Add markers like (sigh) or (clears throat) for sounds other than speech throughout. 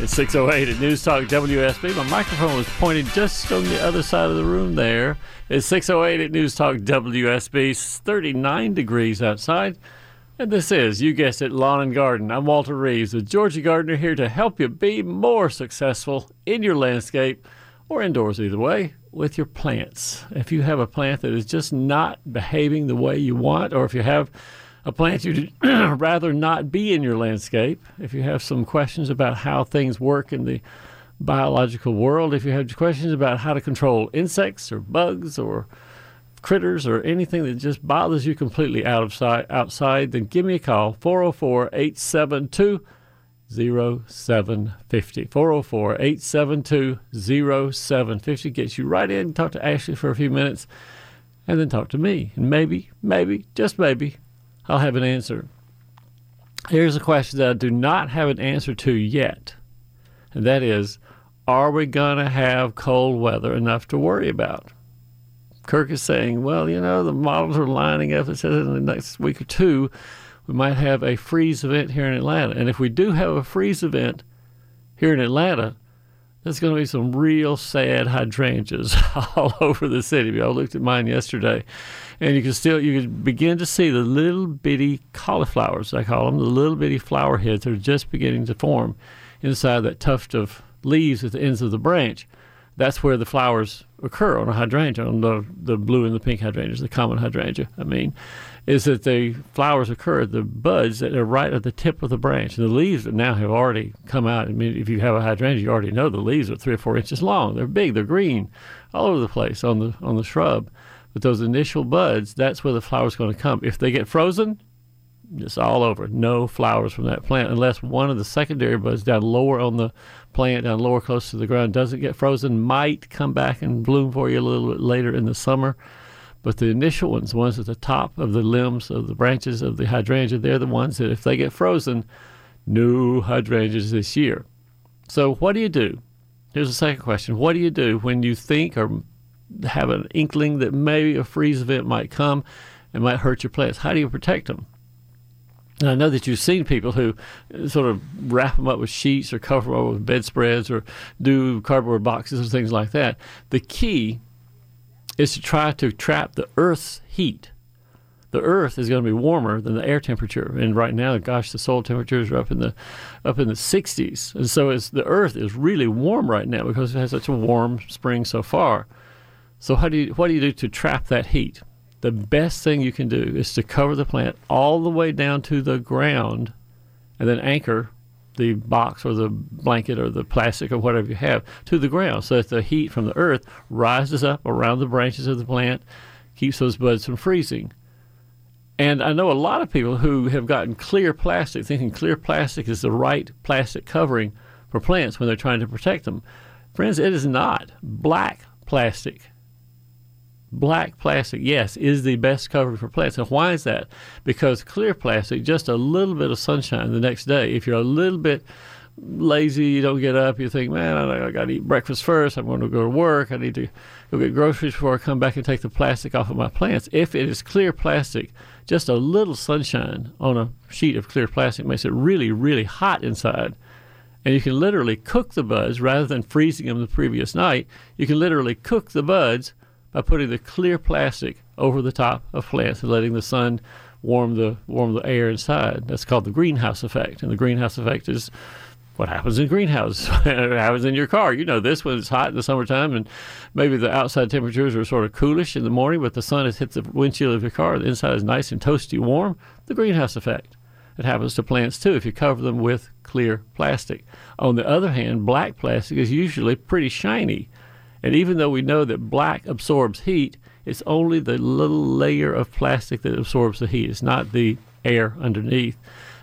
It's 608 at News Talk WSB. My microphone was pointed just on the other side of the room there. It's 608 at News Talk WSB. It's 39 degrees outside. And this is, you guessed it, Lawn and Garden. I'm Walter Reeves with Georgia Gardener here to help you be more successful in your landscape or indoors, either way, with your plants. If you have a plant that is just not behaving the way you want, or if you have a plant you'd (clears throat) rather not be in your landscape. If you have some questions about how things work in the biological world, if you have questions about how to control insects or bugs or critters or anything that just bothers you completely out of sight, outside, then give me a call 404 872 0750. 404 872 0750 gets you right in, talk to Ashley for a few minutes, and then talk to me. And maybe, maybe, just maybe, I'll have an answer. Here's a question that I do not have an answer to yet, and that is Are we going to have cold weather enough to worry about? Kirk is saying, well, you know, the models are lining up. It says in the next week or two, we might have a freeze event here in Atlanta. And if we do have a freeze event here in Atlanta, there's going to be some real sad hydrangeas (laughs) all over the city. I looked at mine yesterday, and you can still you can begin to see the little bitty cauliflowers I call them, the little bitty flower heads are just beginning to form inside that tuft of leaves at the ends of the branch. That's where the flowers occur on a hydrangea, on the the blue and the pink hydrangeas, the common hydrangea. I mean, is that the flowers occur the buds that are right at the tip of the branch. And the leaves that now have already come out. I mean, if you have a hydrangea, you already know the leaves are three or four inches long. They're big, they're green, all over the place on the on the shrub. But those initial buds, that's where the flower's going to come. If they get frozen, it's all over. No flowers from that plant unless one of the secondary buds down lower on the plant, down lower close to the ground, doesn't get frozen, might come back and bloom for you a little bit later in the summer. But the initial ones, ones at the top of the limbs of the branches of the hydrangea, they're the ones that if they get frozen, no hydrangeas this year. So what do you do? Here's the second question. What do you do when you think or have an inkling that maybe a freeze event might come and might hurt your plants? How do you protect them? And I know that you've seen people who uh, sort of wrap them up with sheets or cover them up with bedspreads or do cardboard boxes and things like that. The key is to try to trap the Earth's heat. The Earth is going to be warmer than the air temperature, and right now, gosh, the soil temperatures are up in the up in the 60s, and so it's, the Earth is really warm right now because it has such a warm spring so far. So how do you what do you do to trap that heat? The best thing you can do is to cover the plant all the way down to the ground, and then anchor the box or the blanket or the plastic or whatever you have to the ground so that the heat from the earth rises up around the branches of the plant, keeps those buds from freezing. And I know a lot of people who have gotten clear plastic, thinking clear plastic is the right plastic covering for plants when they're trying to protect them. Friends, it is not. Black plastic black plastic, yes, is the best cover for plants. And why is that? Because clear plastic, just a little bit of sunshine the next day, if you're a little bit lazy, you don't get up, you think, man, I, I got to eat breakfast first. I'm going to go to work. I need to go get groceries before I come back and take the plastic off of my plants. If it is clear plastic, just a little sunshine on a sheet of clear plastic makes it really, really hot inside. And you can literally cook the buds rather than freezing them the previous night. You can literally cook the buds by putting the clear plastic over the top of plants and letting the sun warm the warm the air inside. That's called the greenhouse effect. And the greenhouse effect is what happens in greenhouses. (laughs) it happens in your car. You know this when it's hot in the summertime and maybe the outside temperatures are sort of coolish in the morning, but the sun has hit the windshield of your car. The inside is nice and toasty warm. The greenhouse effect. It happens to plants too if you cover them with clear plastic. On the other hand, black plastic is usually pretty shiny. And even though we know that black absorbs heat, it's only the little layer of plastic that absorbs the heat. It's not the air underneath.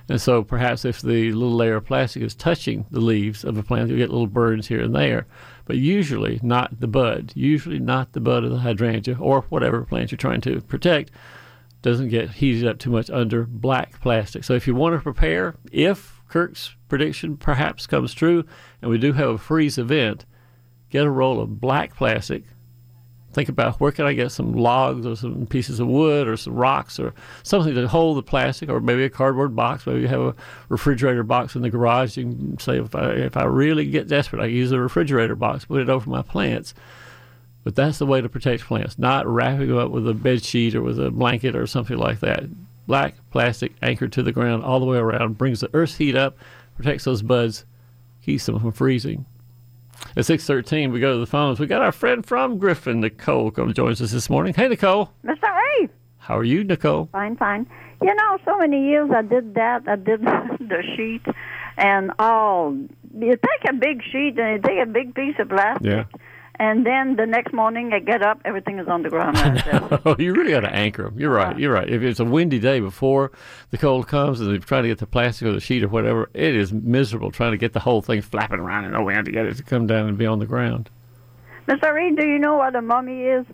And so perhaps if the little layer of plastic is touching the leaves of a plant, you get little burns here and there. but usually not the bud. Usually not the bud of the hydrangea or whatever plant you're trying to protect doesn't get heated up too much under black plastic. So if you want to prepare, if Kirk's prediction perhaps comes true, and we do have a freeze event, get a roll of black plastic. Think about where can I get some logs or some pieces of wood or some rocks or something to hold the plastic, or maybe a cardboard box. Maybe you have a refrigerator box in the garage. You can say if I if I really get desperate, I use a refrigerator box, put it over my plants. But that's the way to protect plants, not wrapping them up with a bed sheet or with a blanket or something like that. Black plastic anchored to the ground all the way around brings the earth's heat up, protects those buds, keeps them from freezing. At 6.13, we go to the phones. We got our friend from Griffin, Nicole, come joins us this morning. Hey, Nicole. Mr. Ray. How are you, Nicole? Fine, fine. You know, so many years I did that. I did (laughs) the sheet, and oh, you take a big sheet and you take a big piece of plastic. Yeah. And then the next morning I get up, everything is on the ground. oh, (laughs) you really got to anchor them. You're right. You're right. If it's a windy day before the cold comes and they're trying to get the plastic or the sheet or whatever, it is miserable trying to get the whole thing flapping around in the wind to get it to come down and be on the ground. Miss Irene, do you know what a mummy is?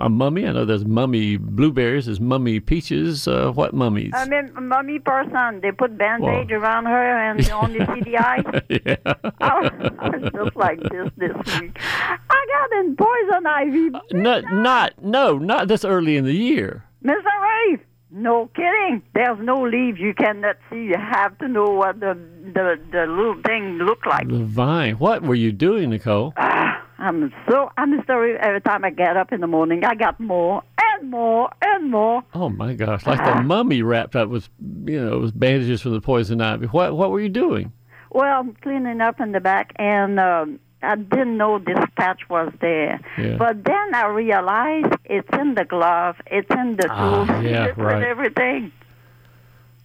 A mummy? I know there's mummy blueberries, there's mummy peaches. Uh, what mummies? I mean, mummy person. They put bandage around her and they only see the (laughs) eyes. yeah. I was, I was just like this this week. I got in poison ivy. Not, not, no, not this early in the year. Mr. Ray, no kidding. There's no leaves you cannot see. You have to know what the the, the little thing look like. The vine. What were you doing, Nicole? Ah, I'm so I'm sorry. Every time I get up in the morning, I got more and more and more. Oh my gosh! Like the mummy wrapped up with, you know, with bandages from the poison ivy. What what were you doing? Well, I'm cleaning up in the back, and um, I didn't know this patch was there. Yeah. But then I realized it's in the glove, it's in the Ah, tools, yeah, it's right. in everything.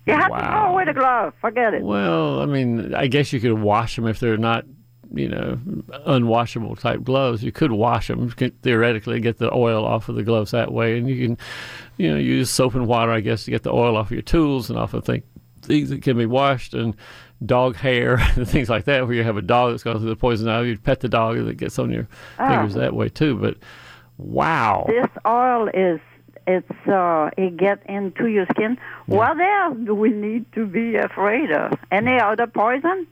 You have to throw away the glove. Forget it. Well, I mean, I guess you could wash them if they're not, you know, unwashable type gloves. You could wash them theoretically, get the oil off of the gloves that way, and you can, you know, use soap and water, I guess, to get the oil off of your tools and off of things that can be washed and dog hair (laughs) and things like that. Where you have a dog that's gone through the poison ivy, you pet the dog and it gets on your Ah. fingers that way too. But wow, This oil is it's uh it get into your skin. What else do we need to be afraid of? Any other poison?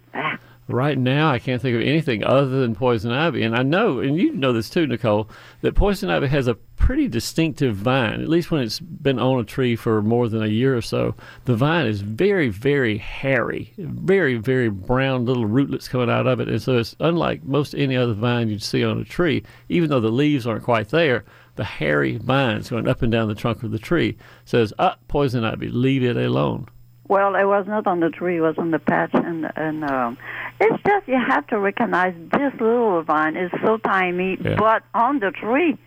Ah, Right now, I can't think of anything other than poison ivy. And I know, and you know this too, Nicole, that poison ivy has a pretty distinctive vine, at least when it's been on a tree for more than a year or so. The vine is very, very hairy, very, very brown little rootlets coming out of it. And so it's unlike most any other vine you'd see on a tree, even though the leaves aren't quite there. The hairy vines going up and down the trunk of the tree says, "Up, poison ivy, leave it alone." Well, it was not on the tree; it was on the patch, and and um, it's just you have to recognize this little vine is so tiny, Yeah. but on the tree.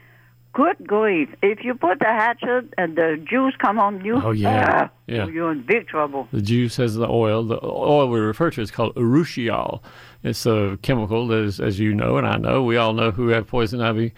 Good grief! If you put the hatchet and the juice come on you, Oh, yeah. ah, Yeah. you're in big trouble. The juice has the oil. The oil we refer to is called urushiol. It's a chemical that is, as you know and I know, we all know who have poison ivy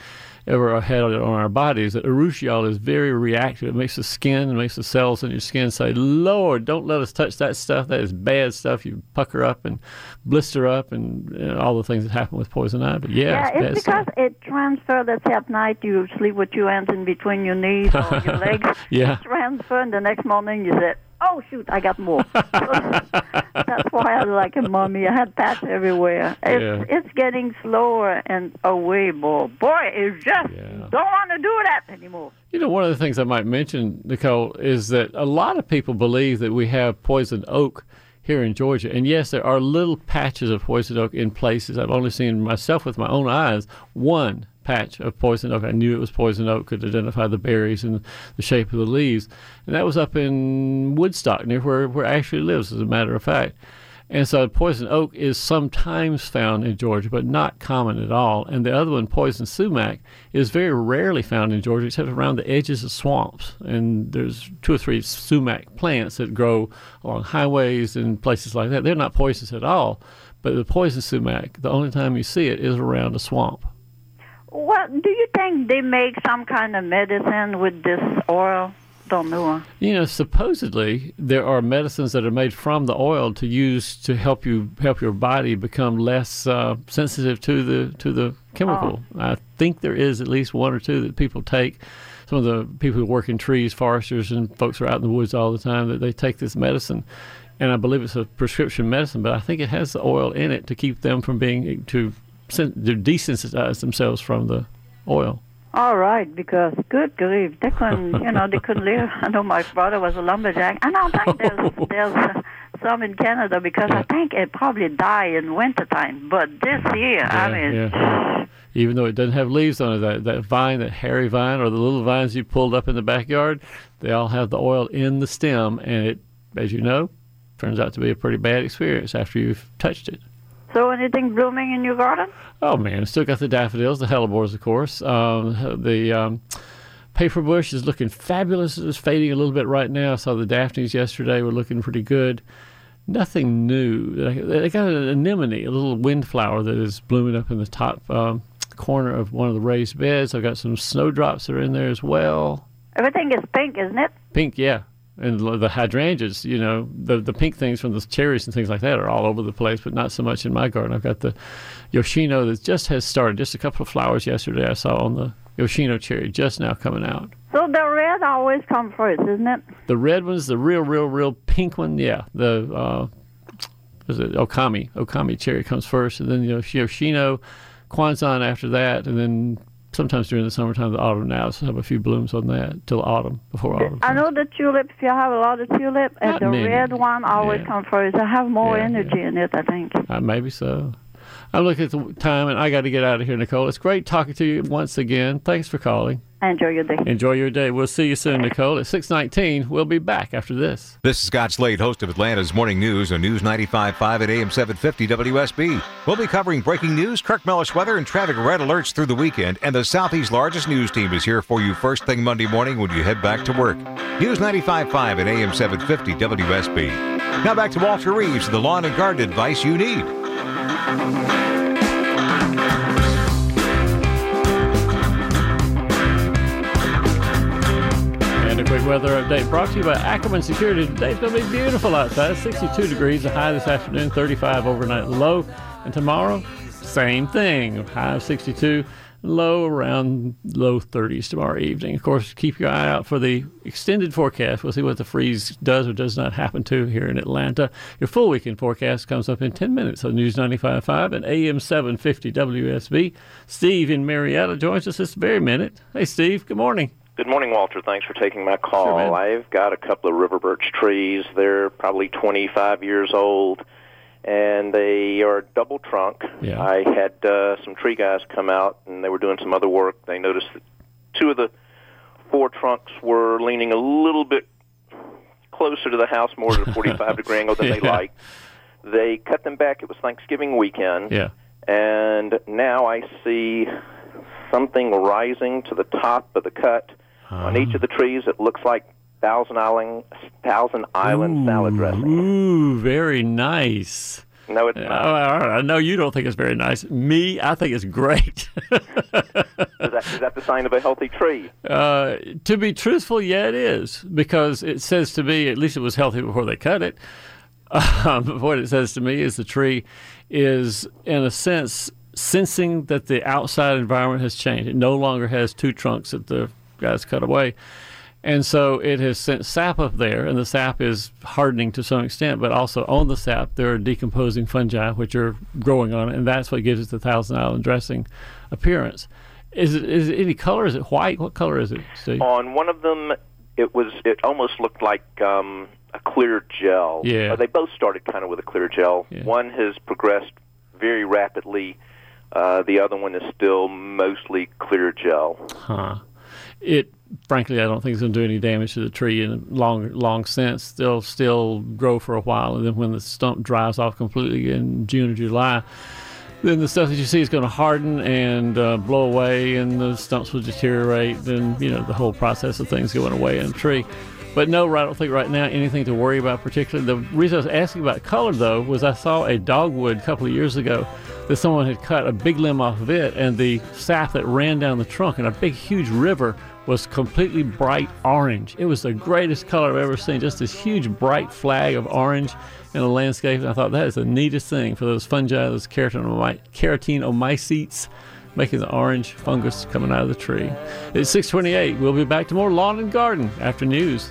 ever had it on our bodies, that urushiol is very reactive. It makes the skin, it makes the cells in your skin say, Lord, don't let us touch that stuff. That is bad stuff. You pucker up and blister up and all the things that happen with poison ivy. Yeah, Yeah, it's it's because stuff. it transfers. Let's at night you sleep with your hands in between your knees or your (laughs) legs. Yeah. It transfers, and the next morning you said, "Oh shoot, I got more." (laughs) That's why I was like a mummy. I had patch everywhere. It's Yeah. it's getting slower and away, boy. Boy, it's just Yeah. don't want to do that anymore. You know, one of the things I might mention, Nicole, is that a lot of people believe that we have poison oak here in Georgia. And yes, there are little patches of poison oak in places. I've only seen myself with my own eyes one patch of poison oak. I knew it was poison oak, could identify the berries and the shape of the leaves. And that was up in Woodstock, near where, where Ashley lives, as a matter of fact. And so poison oak is sometimes found in Georgia, but not common at all. And the other one, poison sumac, is very rarely found in Georgia, except around the edges of swamps. And there's two or three sumac plants that grow along highways and places like that. They're not poisonous at all, but the poison sumac, the only time you see it is around a swamp. What do you think they make some kind of medicine with this oil? don't know. You know, supposedly there are medicines that are made from the oil to use to help you help your body become less uh, sensitive to the to the chemical. Oh. I think there is at least one or two that people take. Some of the people who work in trees, foresters, and folks who are out in the woods all the time that they take this medicine, and I believe it's a prescription medicine. But I think it has the oil in it to keep them from being to, sen- to desensitize themselves from the oil. All right, because good grief, they couldn't, (laughs) you know, they couldn't live. I know my brother was a lumberjack, and I think there's (laughs) there's some in Canada because I think it probably die in wintertime. But this year, I mean, yeah. Even though it doesn't have leaves on it, that, that vine, that hairy vine, or the little vines you pulled up in the backyard, they all have the oil in the stem, and it, as you know, turns out to be a pretty bad experience after you've touched it. So anything blooming in your garden? Oh man, still got the daffodils, the hellebores, of course. Um, the um, paper bush is looking fabulous. It's fading a little bit right now. I saw the daphnes yesterday were looking pretty good. Nothing new. They got an anemone, a little windflower that is blooming up in the top um, corner of one of the raised beds. I've got some snowdrops that are in there as well. Everything is pink, isn't it? Pink, yeah. And the the hydrangeas, you know, the the pink things from the cherries and things like that are all over the place, but not so much in my garden. I've got the Yoshino that just has started. Just a couple of flowers yesterday I saw on the Yoshino cherry just now coming out. So the red always comes first, isn't it? The red one's the real, real, real pink one. Yeah, the uh, was it Okame? Okame cherry comes first, and then you know Yoshino, Kwanzan after that, and then sometimes during the summertime, the autumn now so have a few blooms on that till autumn before autumn. I know the tulips, you have a lot of tulip, and Not the many. red one always Yeah. comes first. I have more Yeah, energy in it, I think. Uh, maybe so. I'm looking at the time, and I got to get out of here, Nicole. It's great talking to you once again. Thanks for calling. Enjoy your day. Enjoy your day. We'll see you soon, Nicole. At 6:19, we'll be back after this. This is Scott Slade, host of Atlanta's Morning News on News 95.5 at AM 750 WSB. We'll be covering breaking news, Kirk Mellish weather, and traffic red alerts through the weekend. And the Southeast's largest news team is here for you first thing Monday morning when you head back to work. News 95.5 at AM 750 WSB. Now back to Walter Reeves, the lawn and garden advice you need. Quick weather update brought to you by Ackerman Security. Today it's going to be beautiful outside. 62 degrees, the high this afternoon, 35 overnight low. And tomorrow, same thing. High of 62, low around low 30s tomorrow evening. Of course, keep your eye out for the extended forecast. We'll see what the freeze does or does not happen to here in Atlanta. Your full weekend forecast comes up in 10 minutes on News 95.5 and AM 750 WSB. Steve in Marietta joins us this very minute. Hey, Steve, good morning. Good morning, Walter. Thanks for taking my call. Sure. I've got a couple of river birch trees. They're probably 25 years old, and they are double trunk. Yeah. I had uh, some tree guys come out, and they were doing some other work. They noticed that two of the four trunks were leaning a little bit closer to the house, more to the 45 degree angle than (laughs) they Yeah. liked. They cut them back. It was Thanksgiving weekend Yeah. and now I see something rising to the top of the cut on each of the trees. It looks like Thousand Island, Thousand Island salad dressing. Ooh, very nice. No, it's Oh, not. all right. I know you don't think it's very nice. Me, I think it's great. (laughs) Is that, is that the sign of a healthy tree? uh, to be truthful, yeah, it is because it says to me, at least it was healthy before they cut it. Um, (laughs) what it says to me is the tree is, in a sense, sensing that the outside environment has changed. It no longer has two trunks at the guys cut away. And so it has sent sap up there, and the sap is hardening to some extent, but also on the sap, there are decomposing fungi which are growing on it, and that's what gives it the Thousand Island dressing appearance. Is it, is it any color? Is it white? What color is it, Steve? On one of them, it was. It almost looked like um, a clear gel. Yeah. Uh, they both started kind of with a clear gel. Yeah. One has progressed very rapidly. Uh, the other one is still mostly clear gel. Huh. It frankly, I don't think it's going to do any damage to the tree in a long, long sense. They'll still grow for a while, and then when the stump dries off completely in June or July, then the stuff that you see is going to harden and uh, blow away, and the stumps will deteriorate. Then you know the whole process of things going away in a tree. But no, I don't think right now anything to worry about particularly. The reason I was asking about color though was I saw a dogwood a couple of years ago that someone had cut a big limb off of it, and the sap that ran down the trunk in a big, huge river was completely bright orange. It was the greatest color I've ever seen, just this huge, bright flag of orange in a landscape. And I thought that is the neatest thing for those fungi, those keratin keratinomycetes making the orange fungus coming out of the tree. It's 628. We'll be back to more lawn and garden after news.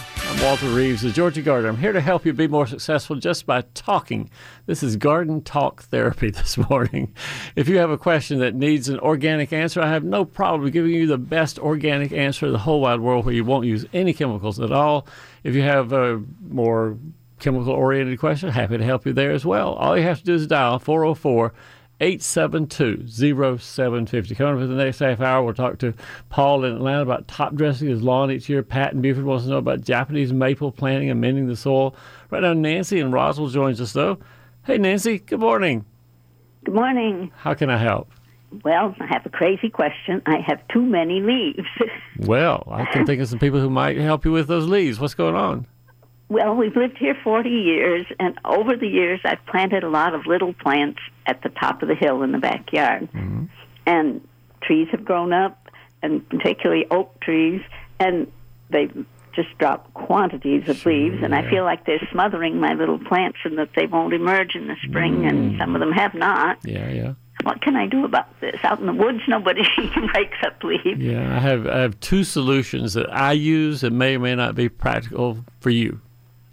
I'm Walter Reeves, the Georgia Gardener. I'm here to help you be more successful just by talking. This is Garden Talk Therapy (laughs) this morning. If you have a question that needs an organic answer, I have no problem giving you the best organic answer in the whole wide world where you won't use any chemicals at all. If you have a more chemical oriented question, happy to help you there as well. All you have to do is dial 404 872 0750. Coming up in the next half hour, we'll talk to Paul in Atlanta about top dressing his lawn each year. Pat in Buford wants to know about Japanese maple planting and mending the soil. Right now, Nancy in Roswell joins us, though. Hey, Nancy, good morning. Good morning. How can I help? Well, I have a crazy question. I have too many leaves. (laughs) well, I can think of some people who might help you with those leaves. What's going on? Well, we've lived here 40 years, and over the years, I've planted a lot of little plants at the top of the hill in the backyard. Mm-hmm. And trees have grown up, and particularly oak trees, and they've just dropped quantities of sure, leaves. And yeah. I feel like they're smothering my little plants and that they won't emerge in the spring, mm. and some of them have not. Yeah, yeah. What can I do about this? Out in the woods, nobody (laughs) breaks up leaves. Yeah, I have I have two solutions that I use that may or may not be practical for you.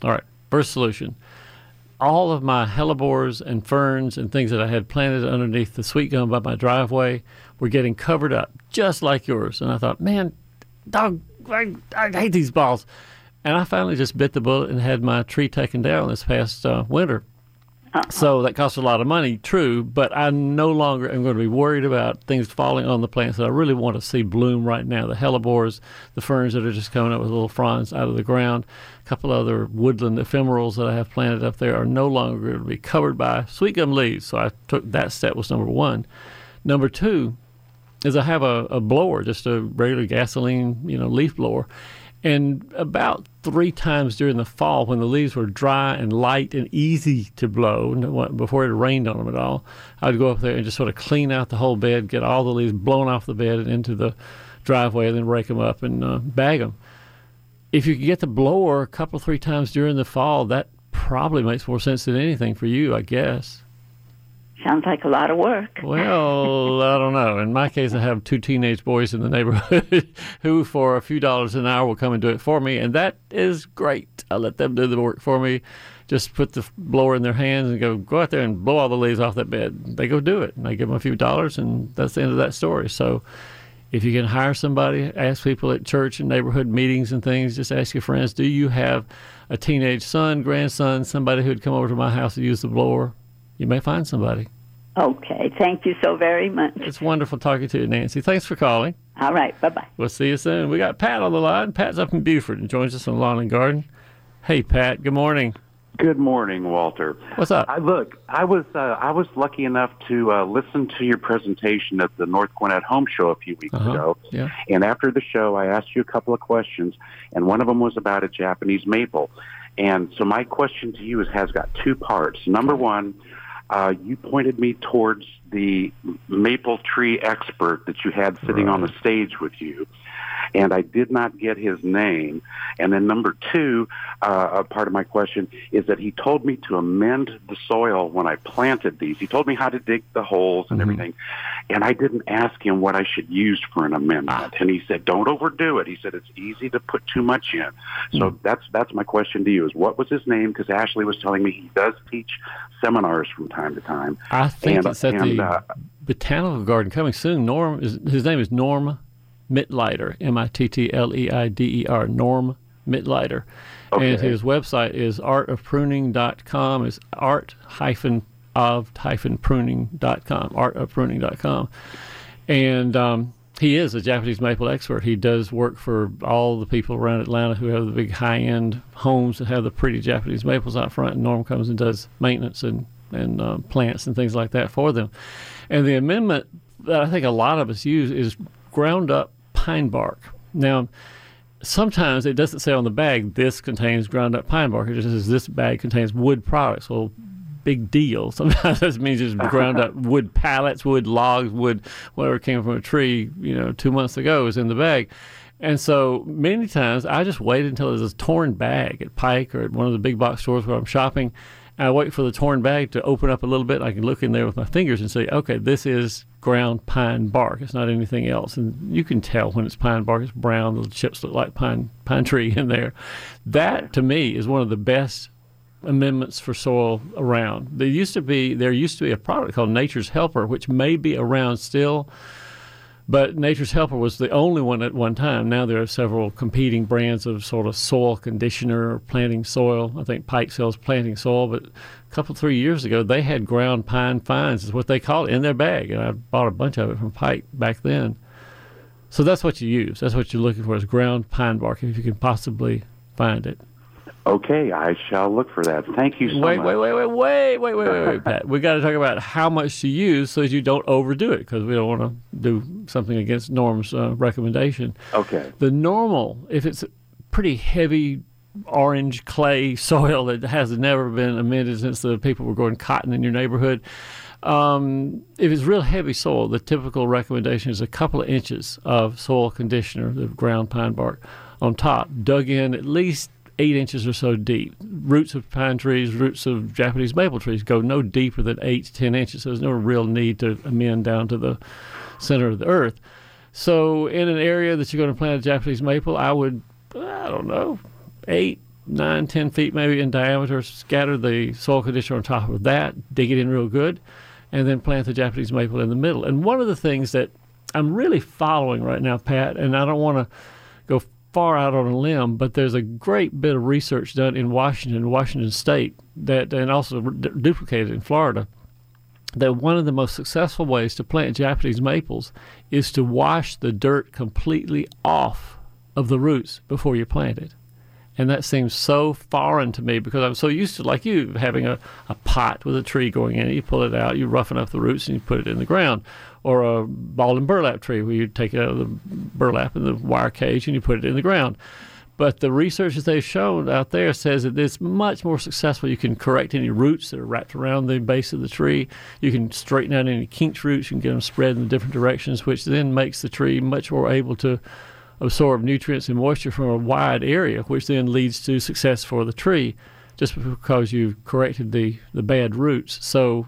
All right, first solution. All of my hellebores and ferns and things that I had planted underneath the sweet gum by my driveway were getting covered up, just like yours. And I thought, man, dog, I, I hate these balls. And I finally just bit the bullet and had my tree taken down this past uh, winter. Uh-huh. So that costs a lot of money, true, but I no longer am going to be worried about things falling on the plants that I really want to see bloom right now. The hellebores, the ferns that are just coming up with little fronds out of the ground, a couple other woodland ephemerals that I have planted up there are no longer going to be covered by sweet gum leaves. So I took that step was number one. Number two is I have a, a blower, just a regular gasoline, you know, leaf blower, and about three times during the fall, when the leaves were dry and light and easy to blow, before it rained on them at all, I'd go up there and just sort of clean out the whole bed, get all the leaves blown off the bed and into the driveway, and then rake them up and uh, bag them. If you can get the blower a couple, three times during the fall, that probably makes more sense than anything for you, I guess. Sounds like a lot of work. Well, I don't know. In my case, I have two teenage boys in the neighborhood (laughs) who, for a few dollars an hour, will come and do it for me, and that is great. I let them do the work for me. Just put the blower in their hands and go go out there and blow all the leaves off that bed. They go do it, and I give them a few dollars, and that's the end of that story. So, if you can hire somebody, ask people at church and neighborhood meetings and things. Just ask your friends, do you have a teenage son, grandson, somebody who'd come over to my house to use the blower? You may find somebody. Okay. Thank you so very much. It's wonderful talking to you, Nancy. Thanks for calling. All right. Bye bye. We'll see you soon. We got Pat on the line. Pat's up in Buford and joins us on Lawn and Garden. Hey, Pat. Good morning. Good morning, Walter. What's up? I, look, I was uh, I was lucky enough to uh, listen to your presentation at the North Gwinnett Home Show a few weeks uh-huh. ago. Yeah. And after the show, I asked you a couple of questions, and one of them was about a Japanese maple. And so my question to you is has got two parts. Number one, uh, you pointed me towards the maple tree expert that you had sitting right. on the stage with you and I did not get his name. And then number two, uh, a part of my question is that he told me to amend the soil when I planted these. He told me how to dig the holes and mm-hmm. everything, and I didn't ask him what I should use for an amendment. And he said, "Don't overdo it." He said it's easy to put too much in. So mm-hmm. that's that's my question to you: is what was his name? Because Ashley was telling me he does teach seminars from time to time. I think and, it's at and, the uh, Botanical Garden coming soon. Norm is his name is Norm Mittleider, M I T T L E I D E R, Norm Mittleider. Okay. And his website is artofpruning.com, is art hyphen of pruning.com, artofpruning.com. And um, he is a Japanese maple expert. He does work for all the people around Atlanta who have the big high end homes that have the pretty Japanese maples out front. And Norm comes and does maintenance and, and uh, plants and things like that for them. And the amendment that I think a lot of us use is ground up pine bark. Now, sometimes it doesn't say on the bag this contains ground up pine bark. It just says this bag contains wood products. Well, big deal. (laughs) Sometimes that means just ground up wood pallets, wood logs, wood whatever came from a tree, you know, two months ago is in the bag. And so many times I just wait until there's a torn bag at Pike or at one of the big box stores where I'm shopping. I wait for the torn bag to open up a little bit. I can look in there with my fingers and say, okay, this is ground pine bark. It's not anything else. And you can tell when it's pine bark. It's brown. The chips look like pine pine tree in there. That to me is one of the best amendments for soil around. There used to be there used to be a product called Nature's Helper, which may be around still, but Nature's Helper was the only one at one time. Now there are several competing brands of sort of soil conditioner or planting soil. I think Pike sells planting soil, but a couple three years ago they had ground pine fines is what they call it in their bag, and I bought a bunch of it from Pike back then. So that's what you use. That's what you're looking for is ground pine bark if you can possibly find it. Okay, I shall look for that. Thank you so wait, much. Wait, wait, wait, wait, wait, wait, wait, wait, Pat. We got to talk about how much to use so that you don't overdo it because we don't want to do something against Norm's uh, recommendation. Okay. The normal, if it's pretty heavy orange clay soil that has never been amended since the people were growing cotton in your neighborhood, um, if it's real heavy soil, the typical recommendation is a couple of inches of soil conditioner, the ground pine bark, on top, dug in at least eight inches or so deep. Roots of pine trees, roots of Japanese maple trees go no deeper than eight to ten inches. So there's no real need to amend down to the center of the earth. So in an area that you're going to plant a Japanese maple, I would, I don't know, eight, nine, ten feet maybe in diameter, scatter the soil conditioner on top of that, dig it in real good, and then plant the Japanese maple in the middle. And one of the things that I'm really following right now, Pat, and I don't want to go far out on a limb, but there's a great bit of research done in Washington, Washington State, that and also duplicated in Florida. That one of the most successful ways to plant Japanese maples is to wash the dirt completely off of the roots before you plant it. And that seems so foreign to me because I'm so used to, like you, having a, a pot with a tree going in it. You pull it out, you roughen up the roots, and you put it in the ground. Or a ball and burlap tree where you take it out of the burlap in the wire cage and you put it in the ground. But the research that they've shown out there says that it's much more successful. You can correct any roots that are wrapped around the base of the tree. You can straighten out any kinked roots. You can get them spread in different directions, which then makes the tree much more able to absorb nutrients and moisture from a wide area, which then leads to success for the tree just because you've corrected the, the bad roots. So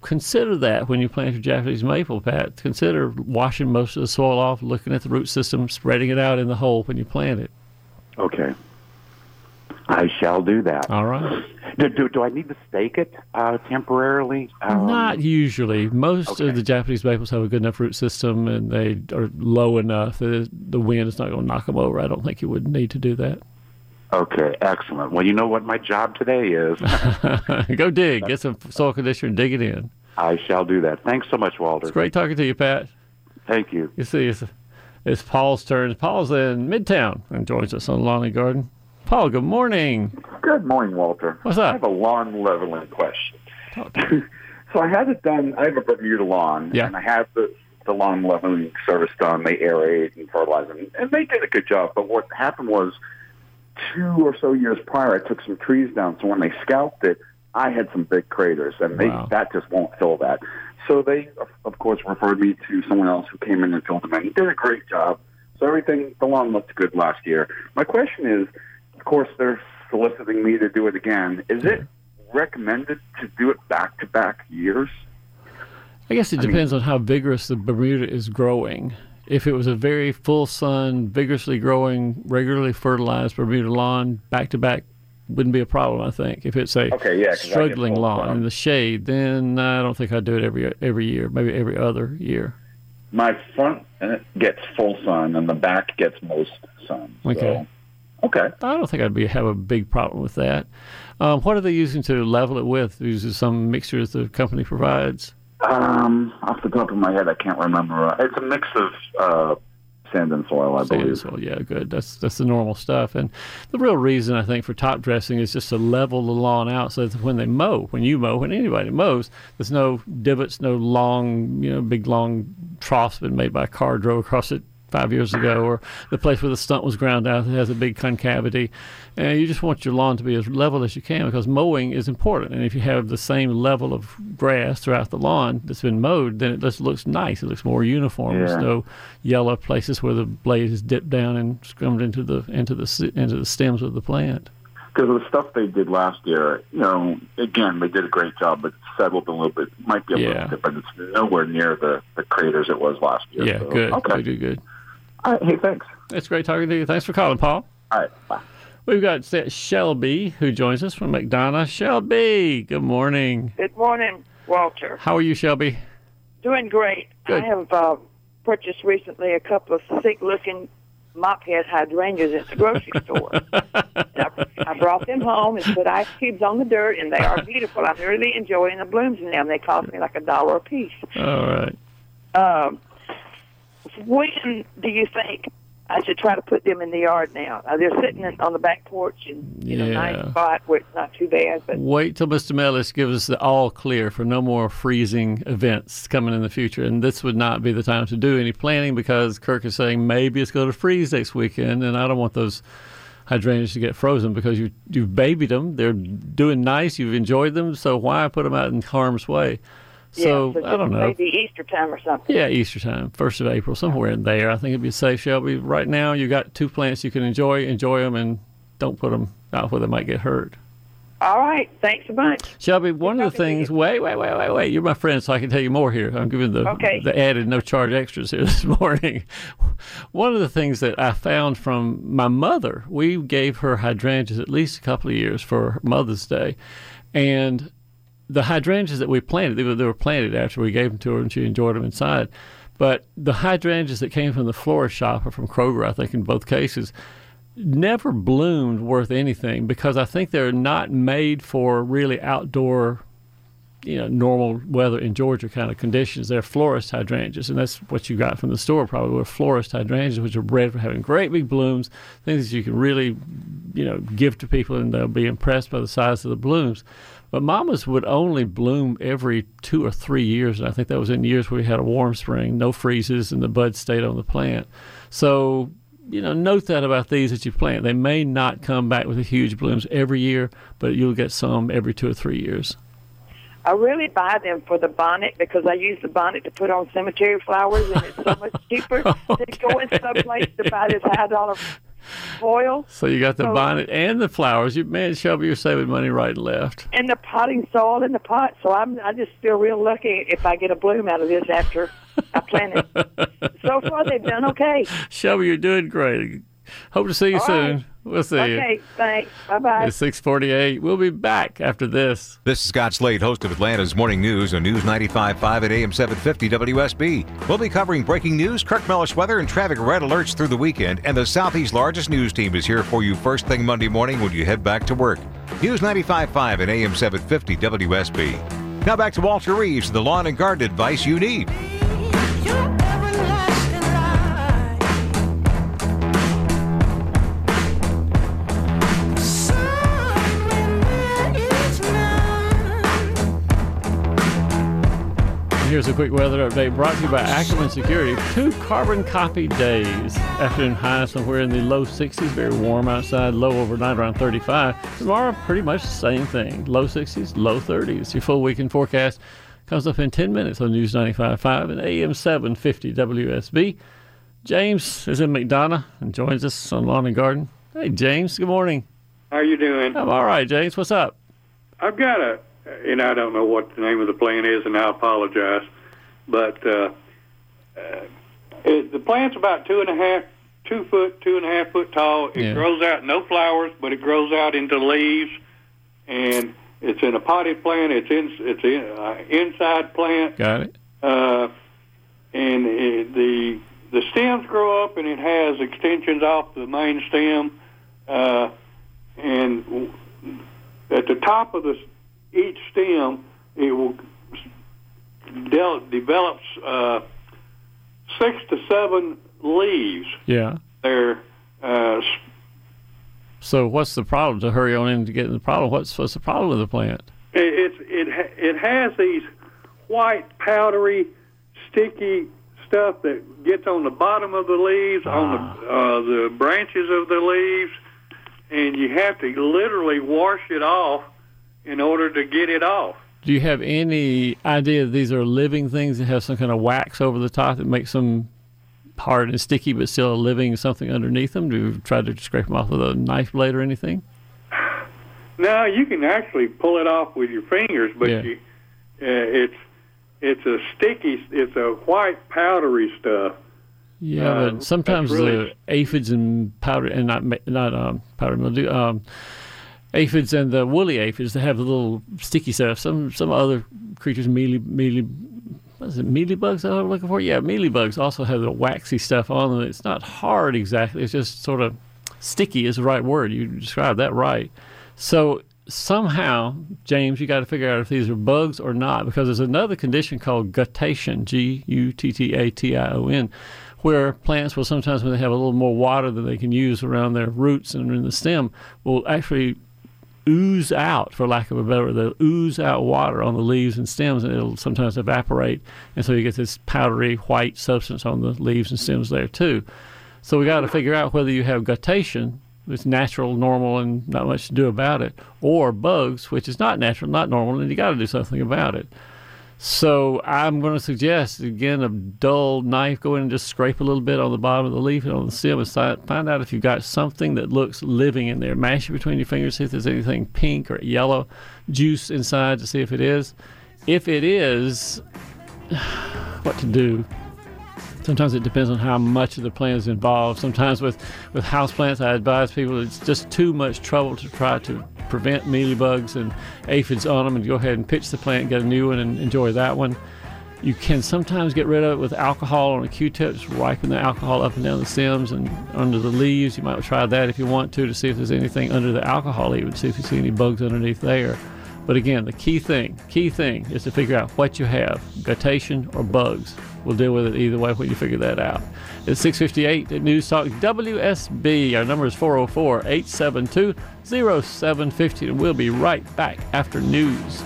consider that when you plant your Japanese maple, Pat. Consider washing most of the soil off, looking at the root system, spreading it out in the hole when you plant it. Okay. I shall do that. All right. Do, do, do I need to stake it uh, temporarily? Um, Not usually. Most okay. of the Japanese maples have a good enough root system and they are low enough that the wind is not going to knock them over. I don't think you would need to do that. Okay, excellent. Well, you know what my job today is. (laughs) Go dig. (laughs) Get some soil conditioner and dig it in. I shall do that. Thanks so much, Walter. It's great talking to you, Pat. Thank you. You see, it's, it's Paul's turn. Paul's in Midtown and joins us on Lawn and Garden. Paul, good morning. Good morning, Walter. What's up? I have a lawn leveling question. Talk to me. (laughs) so I had it done. I have a Bermuda lawn, Yeah. and I have the the lawn leveling service done. They aerate and fertilize, and, and they did a good job. But what happened was, two or so years prior, I took some trees down. So when they scalped it, I had some big craters, and they Wow. that just won't fill that. So they, of- course, referred me to someone else who came in and filled them in. He did a great job. So everything, the lawn looked good last year. My question is, course, they're soliciting me to do it again. Is it recommended to do it back to back years? I guess it depends on how vigorous the Bermuda is growing. If it was a very full sun, vigorously growing, regularly fertilized Bermuda lawn, back to back wouldn't be a problem. I think if it's a Okay, yeah, 'cause I get struggling lawn in the shade, then I don't think I'd do it every every year, maybe every other year. My front gets full sun, and the back gets most sun. Okay. So Okay. I don't think I'd be have a big problem with that. Um, what are they using to level it with? Is it some mixture that the company provides. Um, off the top of my head, I can't remember. It's a mix of uh, sand and soil, I Sand believe. soil, yeah, good. That's that's the normal stuff. And the real reason I think for top dressing is just to level the lawn out so that when they mow, when you mow, when anybody mows, there's no divots, no long, you know, big long troughs been made by a car drove across it five years ago, or the place where the stunt was ground out that has a big concavity. And you just want your lawn to be as level as you can because mowing is important. And if you have the same level of grass throughout the lawn that's been mowed, then it just looks nice. It looks more uniform. There's no yellow places where the blade is dipped down and scummed into the into the into the stems of the plant. Because the stuff they did last year, you know, again, they did a great job, but settled a little bit. Might be a Yeah. little bit, but it's nowhere near the, the craters it was last year. Yeah, So, good. Okay. Good, good. All right. Hey, thanks. It's great talking to you. Thanks for calling, Paul. All right. Bye. We've got Shelby who joins us from McDonough. Shelby, good morning. Good morning, Walter. How are you, Shelby? Doing great. Good. I have uh, purchased recently a couple of sick-looking mop-head hydrangeas at the grocery (laughs) store. I, I brought them home and put ice cubes on the dirt, and they are beautiful. I'm really enjoying the blooms in them. They cost me like a dollar a piece. All right. Um, when do you think I should try to put them in the yard now? Uh, they're sitting in, on the back porch in, in a Yeah. nice spot where it's not too bad, but Wait till Mr. Mellish gives us the all clear for no more freezing events coming in the future. And this would not be the time to do any planning because Kirk is saying maybe it's going to freeze next weekend. And I don't want those hydrangeas to get frozen because you, you've babied them. They're doing nice. You've enjoyed them. So why put them out in harm's way? So, yeah, so I don't know. Maybe Easter time or something. Yeah, Easter time, first of April, somewhere in there. I think it'd be safe, Shelby. Right now, you got two plants you can enjoy. Enjoy them, and don't put them out where they might get hurt. All right. Thanks a bunch. Shelby, one of the things. Wait, wait, wait, wait, wait. You're my friend, so I can tell you more here. I'm giving the Okay. the added no charge extras here (laughs) this morning. One of the things that I found from my mother, we gave her hydrangeas at least a couple of years for Mother's Day, and the hydrangeas that we planted, they were, they were planted after we gave them to her, and she enjoyed them inside. But the hydrangeas that came from the florist shop or from Kroger, I think in both cases, never bloomed worth anything because I think they're not made for really outdoor, you know, normal weather in Georgia kind of conditions. They're florist hydrangeas, and that's what you got from the store probably were florist hydrangeas, which are bred for having great big blooms, things that you can really, you know, give to people and they'll be impressed by the size of the blooms. But mamas would only bloom every two or three years, and I think that was in years where we had a warm spring, no freezes, and the buds stayed on the plant. So you know, note that about these that you plant. They may not come back with huge blooms every year, but you'll get some every two or three years. I really buy them for the bonnet because I use the bonnet to put on cemetery flowers, and it's so much (laughs) cheaper to go in some place to buy this high dollar foil. So you got the So- bonnet and the flowers. You man, Shelby, you're saving money right and left. And the potting soil in the pot, so I'm I just feel real lucky if I get a bloom out of this after I plant it. (laughs) so far, they've done okay. Shelby, you're doing great. Hope to see you All soon. right. We'll see you. Okay, thanks. Bye bye. It's 648. We'll be back after this. This is Scott Slade, host of Atlanta's Morning News on News 95.5 at AM 750 WSB. We'll be covering breaking news, Kirk Mellish weather, and traffic red alerts through the weekend. And the Southeast's largest news team is here for you first thing Monday morning when you head back to work. News 95.5 at AM 750 WSB. Now back to Walter Reeves, the lawn and garden advice you need. Here's a quick weather update brought to you by Ackerman Security. Two carbon copy days. Afternoon high somewhere in the low 60s, very warm outside, low overnight around 35. Tomorrow, pretty much the same thing. Low 60s, low 30s. Your full weekend forecast comes up in 10 minutes on News 95.5 and AM 750 WSB. James is in McDonough and joins us on Lawn and Garden. Hey, James, good morning. How are you doing? I'm all right, James. What's up? I've got a, and I don't know what the name of the plant is, and I apologize, but uh, uh, it, the plant's about two and a half, two foot, two and a half foot tall. It Yeah. grows out no flowers, but it grows out into leaves, and it's in a potted plant. It's in, it's in uh, inside plant, Got it? uh, and it, the the stems grow up, and it has extensions off the main stem uh, and at the top of the each stem, it will del- develops uh, six to seven leaves. Yeah. They're uh, So what's the problem? To hurry on in to get in the problem. What's what's the problem with the plant? it it's, it it has these white powdery sticky stuff that gets on the bottom of the leaves on the uh, the branches of the leaves and you have to literally wash it off in order to get it off Do you have any idea that these are living things that have some kind of wax over the top that makes them hard and sticky, but still a living something underneath them? Do you try to scrape them off with a knife blade or anything? No, you can actually pull it off with your fingers but Yeah. you uh, it's it's a sticky it's a white powdery stuff Yeah, Uh, but sometimes really- the aphids and powder and not not um, powder mildew, um, aphids and the woolly aphids that have the little sticky stuff. Some some other creatures, mealy mealy, what is it, mealy bugs? I'm looking for. Yeah, mealy bugs also have the waxy stuff on them. It's not hard exactly. It's just sort of sticky is the right word. You described that right. So somehow, James, you got to figure out if these are bugs or not, because there's another condition called guttation, G U T T A T I O N, where plants will sometimes, when they have a little more water than they can use around their roots and in the stem, will actually ooze out, for lack of a better word, they'll ooze out water on the leaves and stems, and it'll sometimes evaporate, and so you get this powdery white substance on the leaves and stems there too. So we got to figure out whether you have guttation, it's natural, normal, and not much to do about it, or bugs, which is not natural, not normal, and you got to do something about it. So I'm going to suggest again a dull knife. Go in and just scrape a little bit on the bottom of the leaf and on the stem, and find out if you've got something that looks living in there. Mash it between your fingers, see if there's anything pink or yellow juice inside to see if it is. If it is, (sighs) what to do? Sometimes it depends on how much of the plant is involved. Sometimes with, with house plants, I advise people it's just too much trouble to try to prevent mealybugs and aphids on them and go ahead and pitch the plant, get a new one, and enjoy that one. You can sometimes get rid of it with alcohol on a Q-tip, just wiping the alcohol up and down the stems and under the leaves. You might try that if you want to, to see if there's anything under the alcohol, even see if you see any bugs underneath there. But again, the key thing, key thing is to figure out what you have, guttation or bugs. We'll deal with it either way when you figure that out. It's 658 at News Talk WSB. Our number is 404 872 0750, and we'll be right back after news.